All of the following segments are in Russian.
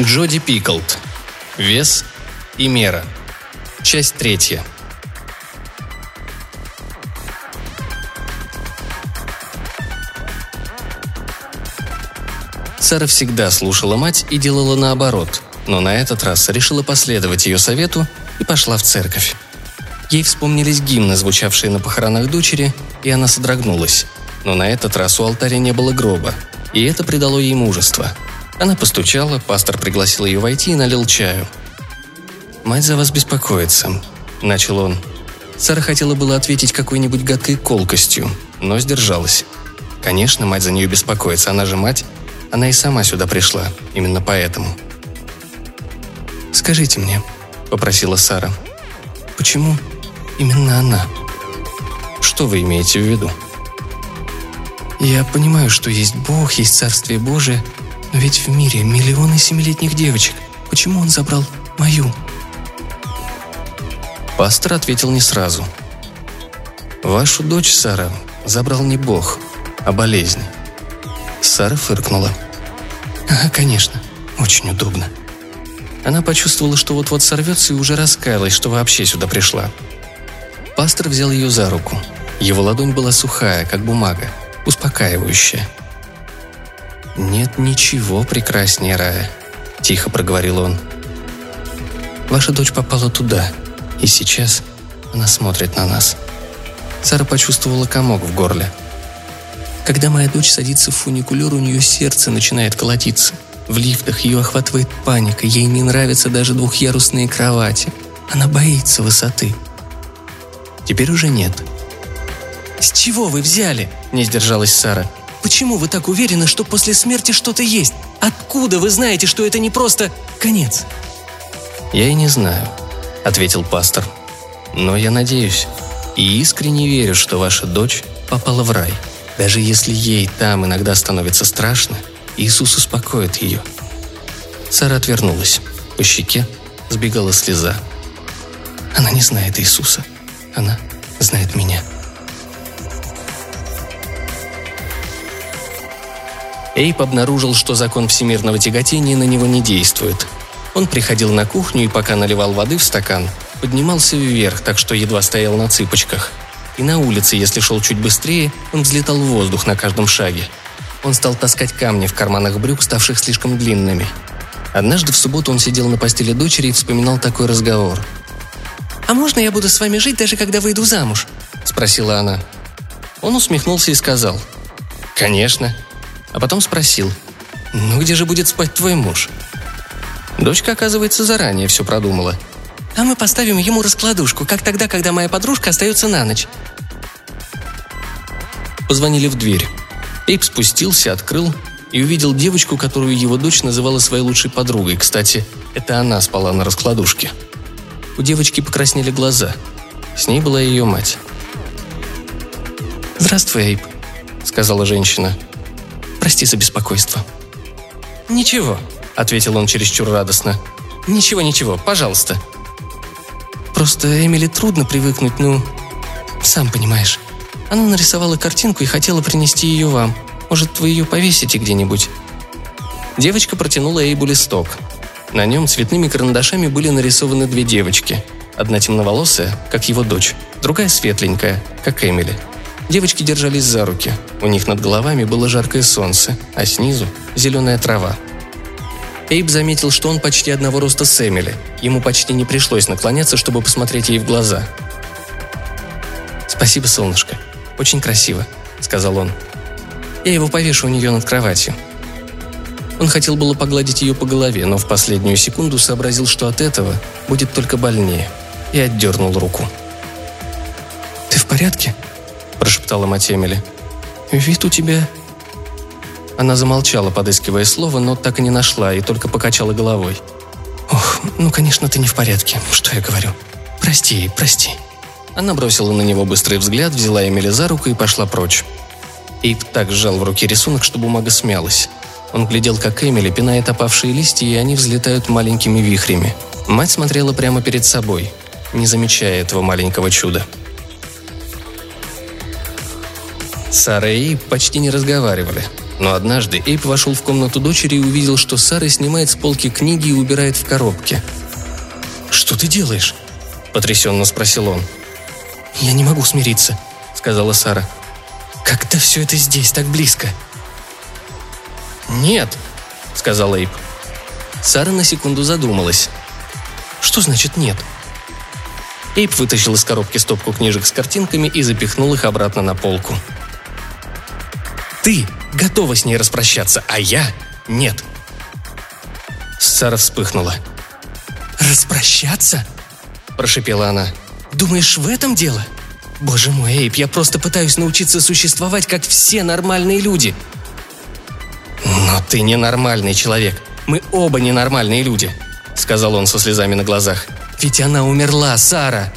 Джоди Пиклд. Вес и мера. Часть третья. Сара всегда слушала мать и делала наоборот, но на этот раз решила последовать ее совету и пошла в церковь. Ей вспомнились гимны, звучавшие на похоронах дочери, и она содрогнулась. Но на этот раз у алтаря не было гроба, и это придало ей мужество – она постучала, пастор пригласил ее войти и налил чаю. «Мать за вас беспокоится», – начал он. Сара хотела было ответить какой-нибудь гадкой колкостью, но сдержалась. Конечно, мать за нее беспокоится, она же мать. Она и сама сюда пришла, именно поэтому. «Скажите мне», – попросила Сара, – «почему именно она?» «Что вы имеете в виду?» «Я понимаю, что есть Бог, есть Царствие Божие, но ведь в мире миллионы семилетних девочек. Почему он забрал мою?» Пастор ответил не сразу. «Вашу дочь, Сара, забрал не Бог, а болезнь». Сара фыркнула. «Ага, конечно. Очень удобно». Она почувствовала, что вот-вот сорвется и уже раскаялась, что вообще сюда пришла. Пастор взял ее за руку. Его ладонь была сухая, как бумага, успокаивающая – «Нет ничего прекраснее рая», – тихо проговорил он. «Ваша дочь попала туда, и сейчас она смотрит на нас». Сара почувствовала комок в горле. Когда моя дочь садится в фуникулер, у нее сердце начинает колотиться. В лифтах ее охватывает паника, ей не нравятся даже двухъярусные кровати. Она боится высоты. Теперь уже нет. «С чего вы взяли?» – не сдержалась Сара. Почему вы так уверены, что после смерти что-то есть? Откуда вы знаете, что это не просто конец?» «Я и не знаю», — ответил пастор. «Но я надеюсь и искренне верю, что ваша дочь попала в рай. Даже если ей там иногда становится страшно, Иисус успокоит ее». Сара отвернулась. По щеке сбегала слеза. Она не знает Иисуса. Она знает меня. Эйп обнаружил, что закон всемирного тяготения на него не действует. Он приходил на кухню и пока наливал воды в стакан, поднимался вверх, так что едва стоял на цыпочках. И на улице, если шел чуть быстрее, он взлетал в воздух на каждом шаге. Он стал таскать камни в карманах брюк, ставших слишком длинными. Однажды в субботу он сидел на постели дочери и вспоминал такой разговор. «А можно я буду с вами жить, даже когда выйду замуж?» – спросила она. Он усмехнулся и сказал. «Конечно а потом спросил, «Ну где же будет спать твой муж?» Дочка, оказывается, заранее все продумала. «А мы поставим ему раскладушку, как тогда, когда моя подружка остается на ночь». Позвонили в дверь. Эйп спустился, открыл и увидел девочку, которую его дочь называла своей лучшей подругой. Кстати, это она спала на раскладушке. У девочки покраснели глаза. С ней была ее мать. «Здравствуй, Эйп», — сказала женщина. Прости за беспокойство». «Ничего», — ответил он чересчур радостно. «Ничего, ничего, пожалуйста». «Просто Эмили трудно привыкнуть, ну... Сам понимаешь. Она нарисовала картинку и хотела принести ее вам. Может, вы ее повесите где-нибудь?» Девочка протянула Эйбу листок. На нем цветными карандашами были нарисованы две девочки. Одна темноволосая, как его дочь, другая светленькая, как Эмили – Девочки держались за руки. У них над головами было жаркое солнце, а снизу – зеленая трава. Эйб заметил, что он почти одного роста с Эмили. Ему почти не пришлось наклоняться, чтобы посмотреть ей в глаза. «Спасибо, солнышко. Очень красиво», – сказал он. «Я его повешу у нее над кроватью». Он хотел было погладить ее по голове, но в последнюю секунду сообразил, что от этого будет только больнее, и отдернул руку. «Ты в порядке?» Прошептала мать Эмили. «Вид у тебя...» Она замолчала, подыскивая слово, но так и не нашла, и только покачала головой. «Ох, ну, конечно, ты не в порядке. Что я говорю? Прости, прости». Она бросила на него быстрый взгляд, взяла Эмили за руку и пошла прочь. Эйп так сжал в руке рисунок, что бумага смялась. Он глядел, как Эмили пинает опавшие листья, и они взлетают маленькими вихрями. Мать смотрела прямо перед собой, не замечая этого маленького чуда. Сара и почти не разговаривали. Но однажды Эйп вошел в комнату дочери и увидел, что Сара снимает с полки книги и убирает в коробке. «Что ты делаешь?» – потрясенно спросил он. «Я не могу смириться», – сказала Сара. «Как-то все это здесь, так близко». «Нет», – сказал Эйп. Сара на секунду задумалась. «Что значит нет?» Эйп вытащил из коробки стопку книжек с картинками и запихнул их обратно на полку. «Ты готова с ней распрощаться, а я – нет!» Сара вспыхнула. «Распрощаться?» – прошипела она. «Думаешь, в этом дело? Боже мой, Эйп, я просто пытаюсь научиться существовать, как все нормальные люди!» «Но ты ненормальный человек. Мы оба ненормальные люди», — сказал он со слезами на глазах. «Ведь она умерла, Сара!»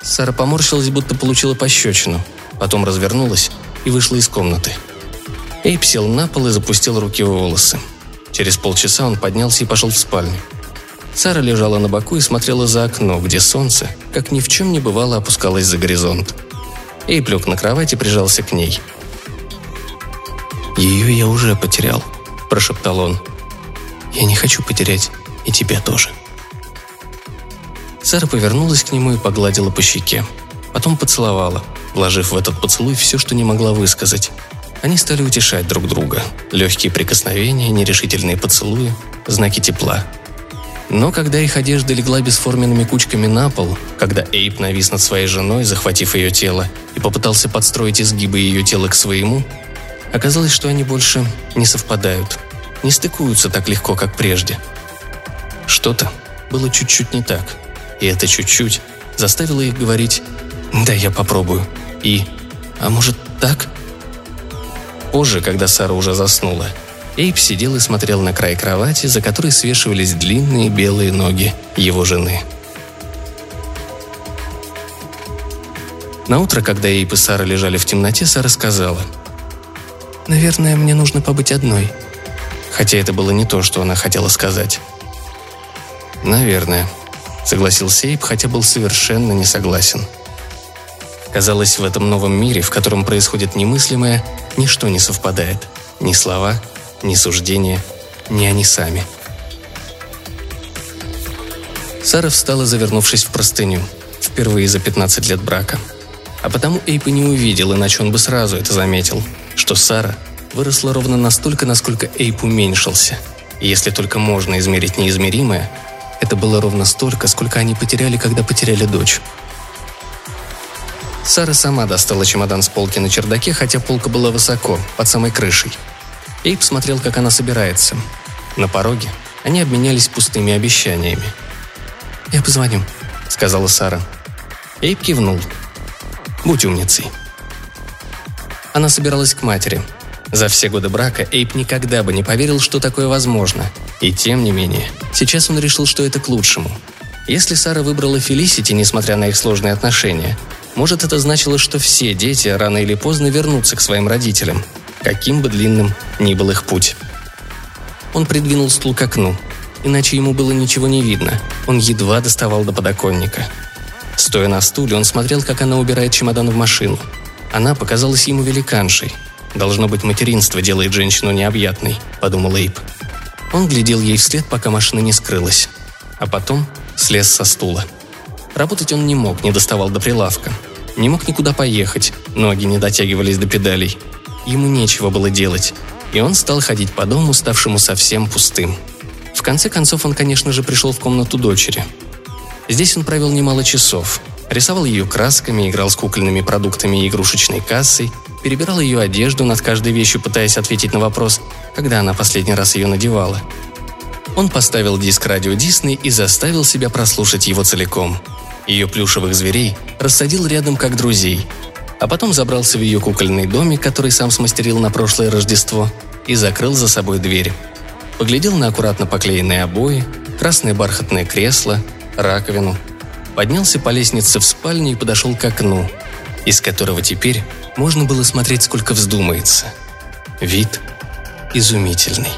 Сара поморщилась, будто получила пощечину. Потом развернулась и вышла из комнаты. Эйп сел на пол и запустил руки в волосы. Через полчаса он поднялся и пошел в спальню. Сара лежала на боку и смотрела за окно, где солнце, как ни в чем не бывало, опускалось за горизонт. Эйп лег на кровать и прижался к ней. «Ее я уже потерял», – прошептал он. «Я не хочу потерять и тебя тоже». Сара повернулась к нему и погладила по щеке. Потом поцеловала, вложив в этот поцелуй все, что не могла высказать. Они стали утешать друг друга. Легкие прикосновения, нерешительные поцелуи, знаки тепла. Но когда их одежда легла бесформенными кучками на пол, когда Эйп навис над своей женой, захватив ее тело, и попытался подстроить изгибы ее тела к своему, оказалось, что они больше не совпадают, не стыкуются так легко, как прежде. Что-то было чуть-чуть не так – и это чуть-чуть заставило их говорить «Да, я попробую». И «А может, так?» Позже, когда Сара уже заснула, Эйп сидел и смотрел на край кровати, за которой свешивались длинные белые ноги его жены. На утро, когда Эйп и Сара лежали в темноте, Сара сказала «Наверное, мне нужно побыть одной». Хотя это было не то, что она хотела сказать. «Наверное», согласился Эйп, хотя был совершенно не согласен. Казалось, в этом новом мире, в котором происходит немыслимое, ничто не совпадает. Ни слова, ни суждения, ни они сами. Сара встала, завернувшись в простыню, впервые за 15 лет брака. А потому Эйп и не увидел, иначе он бы сразу это заметил, что Сара выросла ровно настолько, насколько Эйп уменьшился. И если только можно измерить неизмеримое, это было ровно столько, сколько они потеряли, когда потеряли дочь. Сара сама достала чемодан с полки на чердаке, хотя полка была высоко, под самой крышей. Эйп смотрел, как она собирается. На пороге они обменялись пустыми обещаниями. «Я позвоню», — сказала Сара. Эйп кивнул. «Будь умницей». Она собиралась к матери. За все годы брака Эйп никогда бы не поверил, что такое возможно — и тем не менее, сейчас он решил, что это к лучшему. Если Сара выбрала Фелисити, несмотря на их сложные отношения, может это значило, что все дети рано или поздно вернутся к своим родителям, каким бы длинным ни был их путь. Он придвинул стул к окну, иначе ему было ничего не видно, он едва доставал до подоконника. Стоя на стуле, он смотрел, как она убирает чемодан в машину. Она показалась ему великаншей. «Должно быть, материнство делает женщину необъятной», — подумал Эйп. Он глядел ей вслед, пока машина не скрылась. А потом слез со стула. Работать он не мог, не доставал до прилавка. Не мог никуда поехать, ноги не дотягивались до педалей. Ему нечего было делать, и он стал ходить по дому, ставшему совсем пустым. В конце концов он, конечно же, пришел в комнату дочери. Здесь он провел немало часов. Рисовал ее красками, играл с кукольными продуктами и игрушечной кассой, перебирал ее одежду над каждой вещью, пытаясь ответить на вопрос, когда она последний раз ее надевала. Он поставил диск радио Дисней и заставил себя прослушать его целиком. Ее плюшевых зверей рассадил рядом как друзей, а потом забрался в ее кукольный домик, который сам смастерил на прошлое Рождество, и закрыл за собой дверь. Поглядел на аккуратно поклеенные обои, красное бархатное кресло, раковину, поднялся по лестнице в спальню и подошел к окну, из которого теперь можно было смотреть сколько вздумается. Вид изумительный.